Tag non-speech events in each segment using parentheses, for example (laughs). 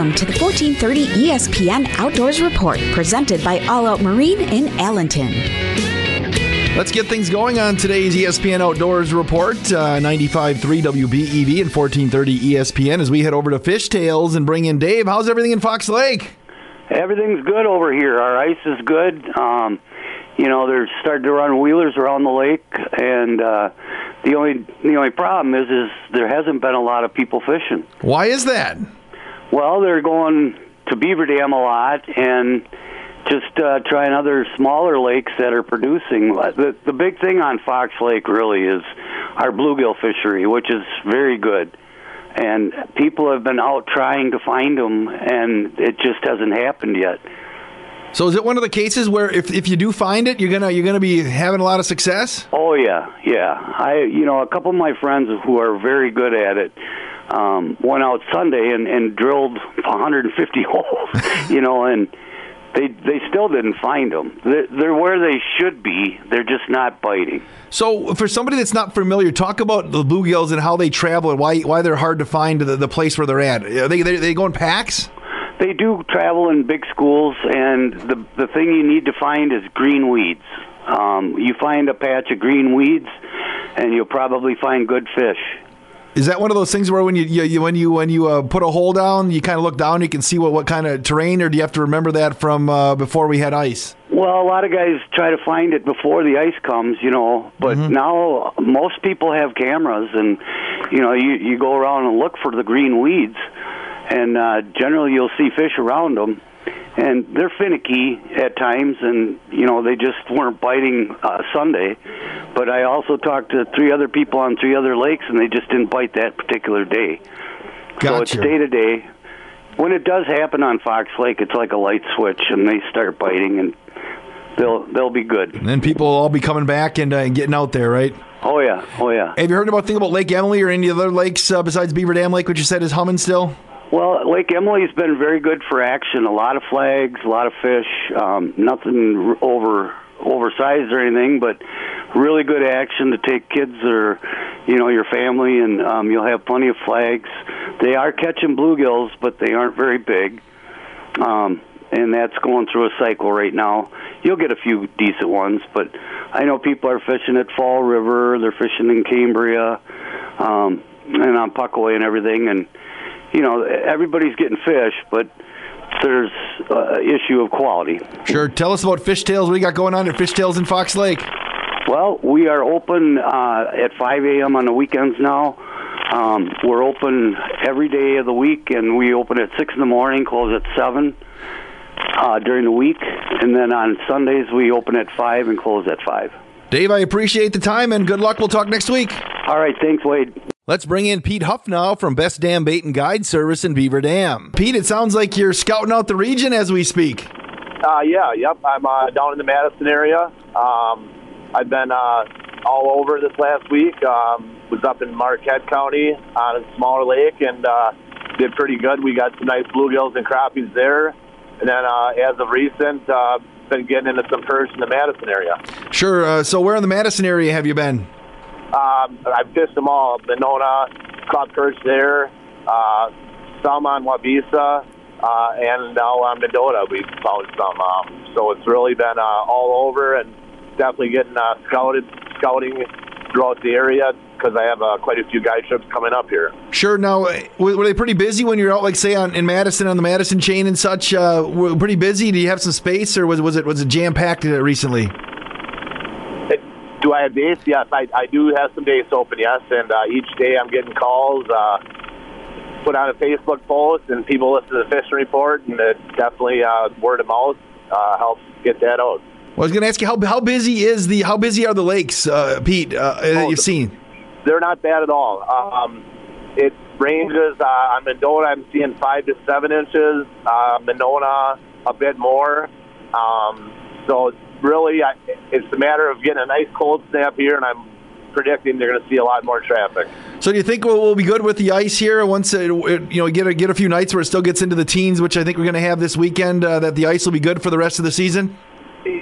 Welcome to the 1430 ESPN Outdoors Report, presented by All Out Marine in Allenton. Let's get things going on today's ESPN Outdoors Report, uh, 95.3 WBEV and 1430 ESPN as we head over to Fishtails and bring in Dave. How's everything in Fox Lake? Everything's good over here. Our ice is good. Um, you know, they're starting to run wheelers around the lake, and uh, the only the only problem is is there hasn't been a lot of people fishing. Why is that? Well, they're going to Beaver Dam a lot and just uh, trying other smaller lakes that are producing. The the big thing on Fox Lake really is our bluegill fishery, which is very good. And people have been out trying to find them, and it just hasn't happened yet. So is it one of the cases where if, if you do find it, you're gonna you're gonna be having a lot of success? Oh yeah, yeah. I you know a couple of my friends who are very good at it um, went out Sunday and, and drilled 150 (laughs) holes, you know, and they they still didn't find them. They're, they're where they should be. They're just not biting. So, for somebody that's not familiar, talk about the bluegills and how they travel and why why they're hard to find the, the place where they're at. Are they, they they go in packs. They do travel in big schools, and the the thing you need to find is green weeds. Um, you find a patch of green weeds, and you'll probably find good fish. Is that one of those things where when you, you, when you when you uh, put a hole down, you kind of look down, you can see what, what kind of terrain, or do you have to remember that from uh, before we had ice? Well, a lot of guys try to find it before the ice comes, you know. But mm-hmm. now most people have cameras, and you know, you you go around and look for the green weeds, and uh, generally you'll see fish around them and they're finicky at times, and you know they just weren't biting uh, Sunday. But I also talked to three other people on three other lakes, and they just didn't bite that particular day. Gotcha. So it's day to day. When it does happen on Fox Lake, it's like a light switch, and they start biting, and they'll they'll be good. And then people will all be coming back and, uh, and getting out there, right? Oh yeah, oh yeah. Have you heard about thing about Lake Emily or any other lakes uh, besides Beaver Dam Lake, which you said is humming still? Well, Lake Emily's been very good for action. A lot of flags, a lot of fish. Um, nothing over oversized or anything, but really good action to take kids or you know your family, and um, you'll have plenty of flags. They are catching bluegills, but they aren't very big. Um, and that's going through a cycle right now. You'll get a few decent ones, but I know people are fishing at Fall River. They're fishing in Cambria um, and on Puckaway and everything, and you know, everybody's getting fish, but there's an issue of quality. Sure. Tell us about Fishtails. What do you got going on at Fishtails in Fox Lake? Well, we are open uh, at 5 a.m. on the weekends now. Um, we're open every day of the week, and we open at 6 in the morning, close at 7 uh, during the week. And then on Sundays, we open at 5 and close at 5. Dave, I appreciate the time, and good luck. We'll talk next week. All right. Thanks, Wade. Let's bring in Pete Huff now from Best Dam Bait and Guide Service in Beaver Dam. Pete, it sounds like you're scouting out the region as we speak. Uh, yeah, yep. I'm uh, down in the Madison area. Um, I've been uh, all over this last week. Um, was up in Marquette County on a smaller lake and uh, did pretty good. We got some nice bluegills and crappies there. And then uh, as of recent, uh, been getting into some perch in the Madison area. Sure. Uh, so where in the Madison area have you been? Um, I've fished them all. Monona, caught perch there, uh, some on Waubesa, uh, and now on Mendota we found some. Um, so it's really been uh, all over and definitely getting uh, scouted, scouting throughout the area because I have uh, quite a few guide trips coming up here. Sure. Now, were they pretty busy when you're out, like say on in Madison on the Madison chain and such? Uh, were pretty busy. Do you have some space, or was was it was it jam packed recently? Do I have dates? Yes, I, I do have some days open, yes. And uh, each day I'm getting calls, uh, put on a Facebook post, and people listen to the fishing report, and it definitely uh, word of mouth uh, helps get that out. Well, I was going to ask you how how busy is the how busy are the lakes, uh, Pete? Uh, that oh, you've seen? They're not bad at all. Um, it ranges uh, on Mendota. I'm seeing five to seven inches. Uh, Monona a bit more. Um, so really, I, it's a matter of getting a nice cold snap here, and I'm predicting they're going to see a lot more traffic. So, do you think we'll, we'll be good with the ice here once it, it, you know get a, get a few nights where it still gets into the teens, which I think we're going to have this weekend? Uh, that the ice will be good for the rest of the season.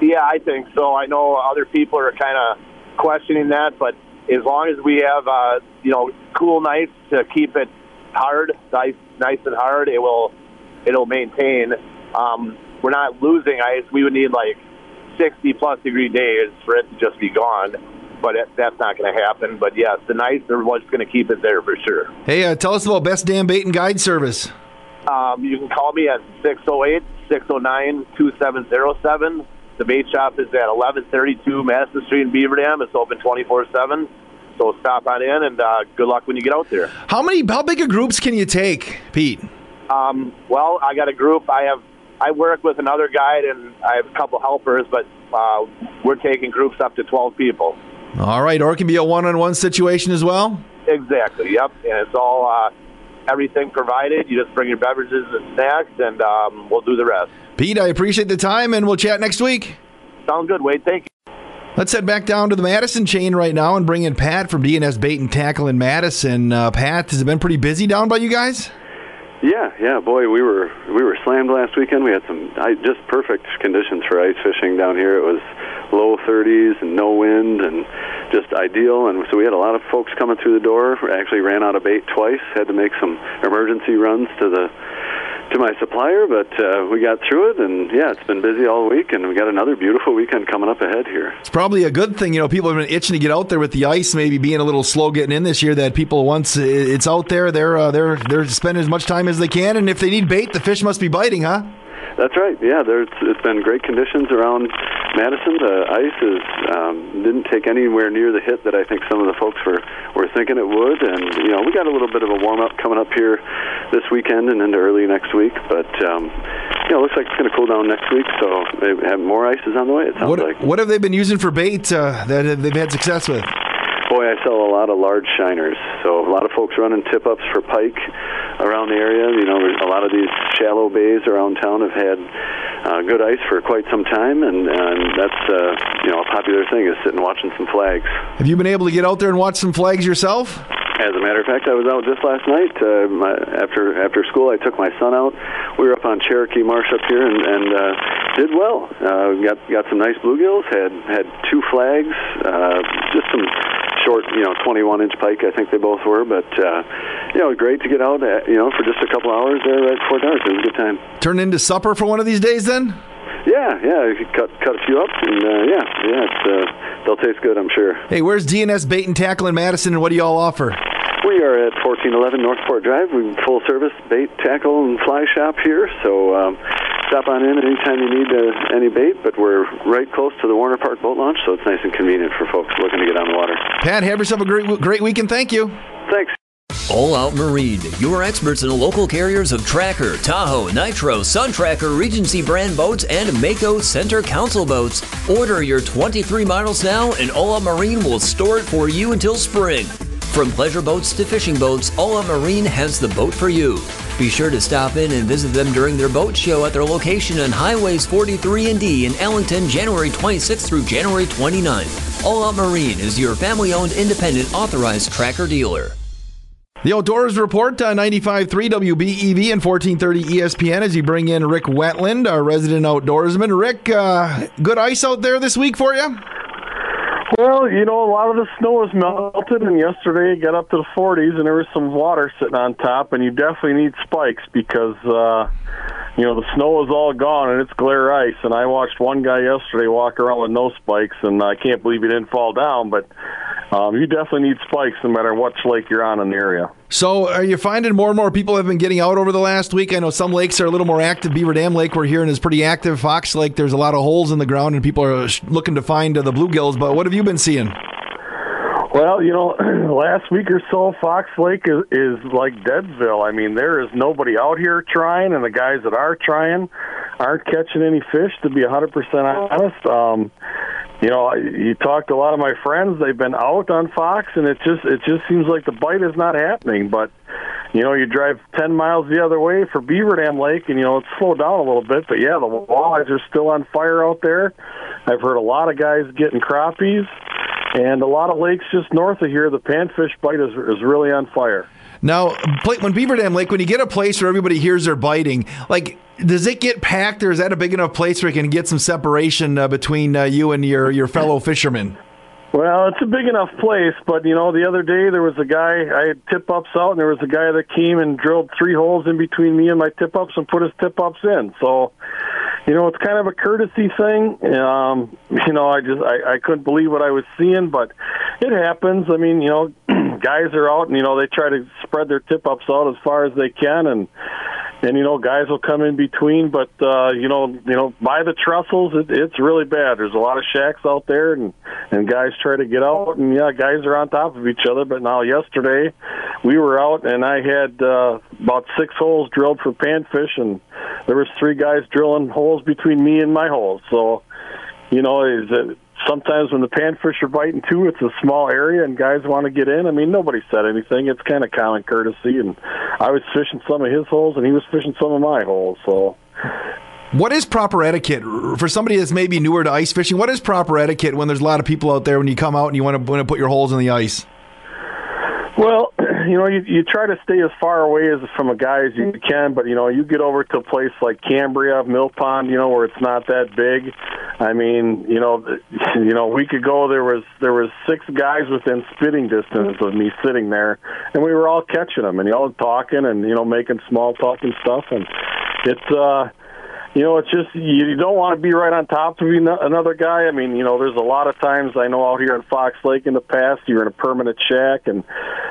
Yeah, I think so. I know other people are kind of questioning that, but as long as we have uh, you know cool nights to keep it hard, nice, nice and hard, it will it'll maintain. Um, we're not losing ice. We would need like 60 plus degree days for it to just be gone. But it, that's not going to happen. But yes, the ice are what's going to keep it there for sure. Hey, uh, tell us about Best Dam Bait and Guide Service. Um, you can call me at 608 609 2707. The bait shop is at 1132 Madison Street in Beaver Dam. It's open 24 7. So stop on in and uh, good luck when you get out there. How many? How big of groups can you take, Pete? Um, well, I got a group. I have I work with another guide and I have a couple helpers, but uh, we're taking groups up to 12 people. All right, or it can be a one-on-one situation as well. Exactly. Yep, and it's all uh, everything provided. You just bring your beverages and snacks, and um, we'll do the rest. Pete, I appreciate the time, and we'll chat next week. Sounds good, Wade. Thank you. Let's head back down to the Madison chain right now and bring in Pat from DNS Bait and Tackle in Madison. Uh, Pat, has it been pretty busy down by you guys? Yeah, yeah, boy, we were we were slammed last weekend. We had some I, just perfect conditions for ice fishing down here. It was low 30s and no wind and just ideal. And so we had a lot of folks coming through the door. Actually ran out of bait twice. Had to make some emergency runs to the to my supplier, but uh, we got through it, and yeah, it's been busy all week, and we got another beautiful weekend coming up ahead here. It's probably a good thing, you know. People have been itching to get out there with the ice, maybe being a little slow getting in this year. That people once it's out there, they're uh, they're they're spending as much time as they can, and if they need bait, the fish must be biting, huh? That's right. Yeah, there's it's been great conditions around Madison. The ice is um, didn't take anywhere near the hit that I think some of the folks were were thinking it would, and you know we got a little bit of a warm up coming up here this weekend and into early next week. But um, you know, it looks like it's going to cool down next week, so they have more ice is on the way. It sounds what, like. What have they been using for bait uh, that they've had success with? Boy, I sell a lot of large shiners. So a lot of folks running tip ups for pike around the area. You know, a lot of these shallow bays around town have had uh, good ice for quite some time, and, and that's uh, you know a popular thing is sitting watching some flags. Have you been able to get out there and watch some flags yourself? As a matter of fact, I was out just last night. Uh, my, after after school, I took my son out. We were up on Cherokee Marsh up here, and, and uh, did well. Uh, got got some nice bluegills. Had had two flags. Uh, just some short, you know, 21 inch pike. I think they both were, but uh, you know, great to get out. At, you know, for just a couple hours there right before dark. It was a good time. Turn into supper for one of these days, then. Yeah, yeah, you cut cut a few up, and uh, yeah, yeah, it's, uh, they'll taste good, I'm sure. Hey, where's DNS Bait and Tackle in Madison, and what do y'all offer? We are at 1411 Northport Drive. We full service bait, tackle, and fly shop here. So um, stop on in anytime you need uh, any bait. But we're right close to the Warner Park boat launch, so it's nice and convenient for folks looking to get on the water. Pat, have yourself a great great weekend. Thank you. Thanks. All Out Marine, your experts in local carriers of Tracker, Tahoe, Nitro, Sun Tracker, Regency brand boats, and Mako Center Console boats. Order your 23 models now, and All Out Marine will store it for you until spring. From pleasure boats to fishing boats, All Out Marine has the boat for you. Be sure to stop in and visit them during their boat show at their location on Highways 43 and D in Allenton, January 26th through January 29th. All Out Marine is your family owned independent authorized tracker dealer. The Outdoors Report, uh, 95.3 WBEV and 1430 ESPN as you bring in Rick Wetland, our resident outdoorsman. Rick, uh, good ice out there this week for you? Well, you know, a lot of the snow has melted, and yesterday it got up to the 40s, and there was some water sitting on top, and you definitely need spikes because, uh, you know, the snow is all gone and it's glare ice. And I watched one guy yesterday walk around with no spikes, and I can't believe he didn't fall down, but um, you definitely need spikes no matter what lake you're on in the area. So, are you finding more and more people have been getting out over the last week? I know some lakes are a little more active. Beaver Dam Lake, we're hearing, is pretty active. Fox Lake, there's a lot of holes in the ground, and people are looking to find uh, the bluegills. But what have you been seeing? Well, you know, (clears throat) last week or so, Fox Lake is, is like Deadsville. I mean, there is nobody out here trying, and the guys that are trying aren't catching any fish. To be a 100% honest, um, you know, you talk to a lot of my friends; they've been out on Fox, and it just it just seems like the bite is not happening. But you know, you drive ten miles the other way for Beaver Dam Lake, and you know it's slowed down a little bit. But yeah, the walleyes are still on fire out there. I've heard a lot of guys getting crappies, and a lot of lakes just north of here. The panfish bite is is really on fire. Now, when Beaver Dam Lake, when you get a place where everybody hears they're biting, like does it get packed, or is that a big enough place where you can get some separation uh, between uh, you and your your fellow fishermen? Well, it's a big enough place, but you know, the other day there was a guy I had tip ups out, and there was a guy that came and drilled three holes in between me and my tip ups and put his tip ups in. So, you know, it's kind of a courtesy thing. Um, you know, I just I, I couldn't believe what I was seeing, but it happens. I mean, you know, (clears throat) guys are out and you know they try to spread their tip ups out as far as they can, and and you know guys will come in between but uh you know you know by the trestles it, it's really bad. There's a lot of shacks out there and and guys try to get out and yeah guys are on top of each other. But now yesterday we were out and i had uh about six holes drilled for panfish and there was three guys drilling holes between me and my holes. So you know is it sometimes when the panfish are biting too, it's a small area and guys want to get in. I mean, nobody said anything. It's kind of common courtesy. And I was fishing some of his holes and he was fishing some of my holes. So. What is proper etiquette for somebody that's maybe newer to ice fishing? What is proper etiquette when there's a lot of people out there when you come out and you want to, want to put your holes in the ice? Well, you know, you, you try to stay as far away as from a guy as you can, but you know, you get over to a place like Cambria, Mill Pond, you know, where it's not that big. I mean, you know, (laughs) you know, a week ago there was there was six guys within spitting distance of me sitting there, and we were all catching them and you know talking and you know making small talk and stuff, and it's uh you know, it's just you don't want to be right on top of another guy. I mean, you know, there's a lot of times I know out here in Fox Lake in the past, you're in a permanent shack, and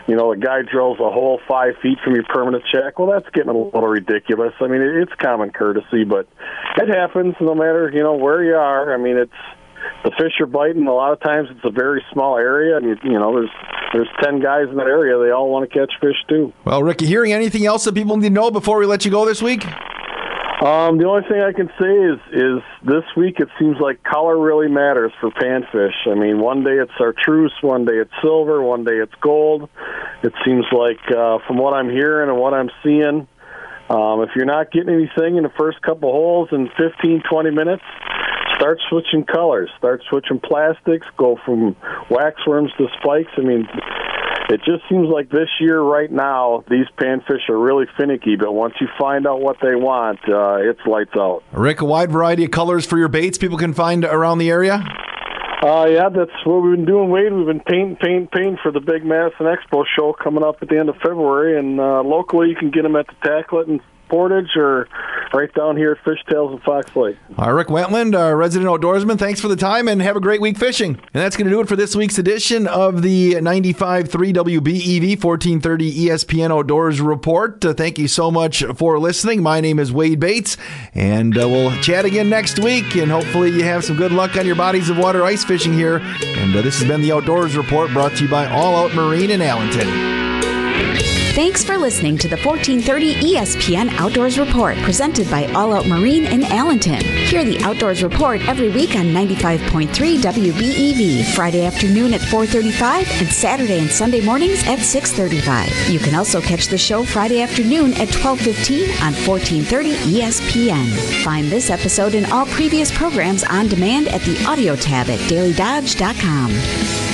you know, a guy drills a hole five feet from your permanent shack. Well, that's getting a little ridiculous. I mean, it's common courtesy, but it happens no matter you know where you are. I mean, it's the fish are biting. A lot of times, it's a very small area, and you, you know, there's there's ten guys in that area. They all want to catch fish too. Well, Ricky, hearing anything else that people need to know before we let you go this week? Um, the only thing I can say is is this week it seems like color really matters for panfish. I mean, one day it's chartreuse, one day it's silver, one day it's gold. It seems like uh, from what I'm hearing and what I'm seeing, um, if you're not getting anything in the first couple holes in 15, 20 minutes, start switching colors, start switching plastics, go from waxworms to spikes. I mean, it just seems like this year, right now, these panfish are really finicky. But once you find out what they want, uh, it's lights out. Rick, a wide variety of colors for your baits people can find around the area. Uh, yeah, that's what we've been doing, Wade. We've been painting, painting, painting for the big Madison Expo show coming up at the end of February, and uh, locally you can get them at the Tacklet and Portage or right down here at Fishtails and Fox Lake. All right, Rick Wentland, our resident outdoorsman, thanks for the time and have a great week fishing. And that's going to do it for this week's edition of the 95.3 WBEV 1430 ESPN Outdoors Report. Uh, thank you so much for listening. My name is Wade Bates, and uh, we'll chat again next week. And hopefully, you have some good luck on your bodies of water ice fishing here. And uh, this has been the Outdoors Report brought to you by All Out Marine in Allenton. Thanks for listening to the 1430 ESPN Outdoors Report presented by All Out Marine in Allenton. Hear the Outdoors Report every week on 95.3 WBEV, Friday afternoon at 4:35 and Saturday and Sunday mornings at 6:35. You can also catch the show Friday afternoon at 12:15 on 1430 ESPN. Find this episode and all previous programs on demand at the audio tab at dailydodge.com.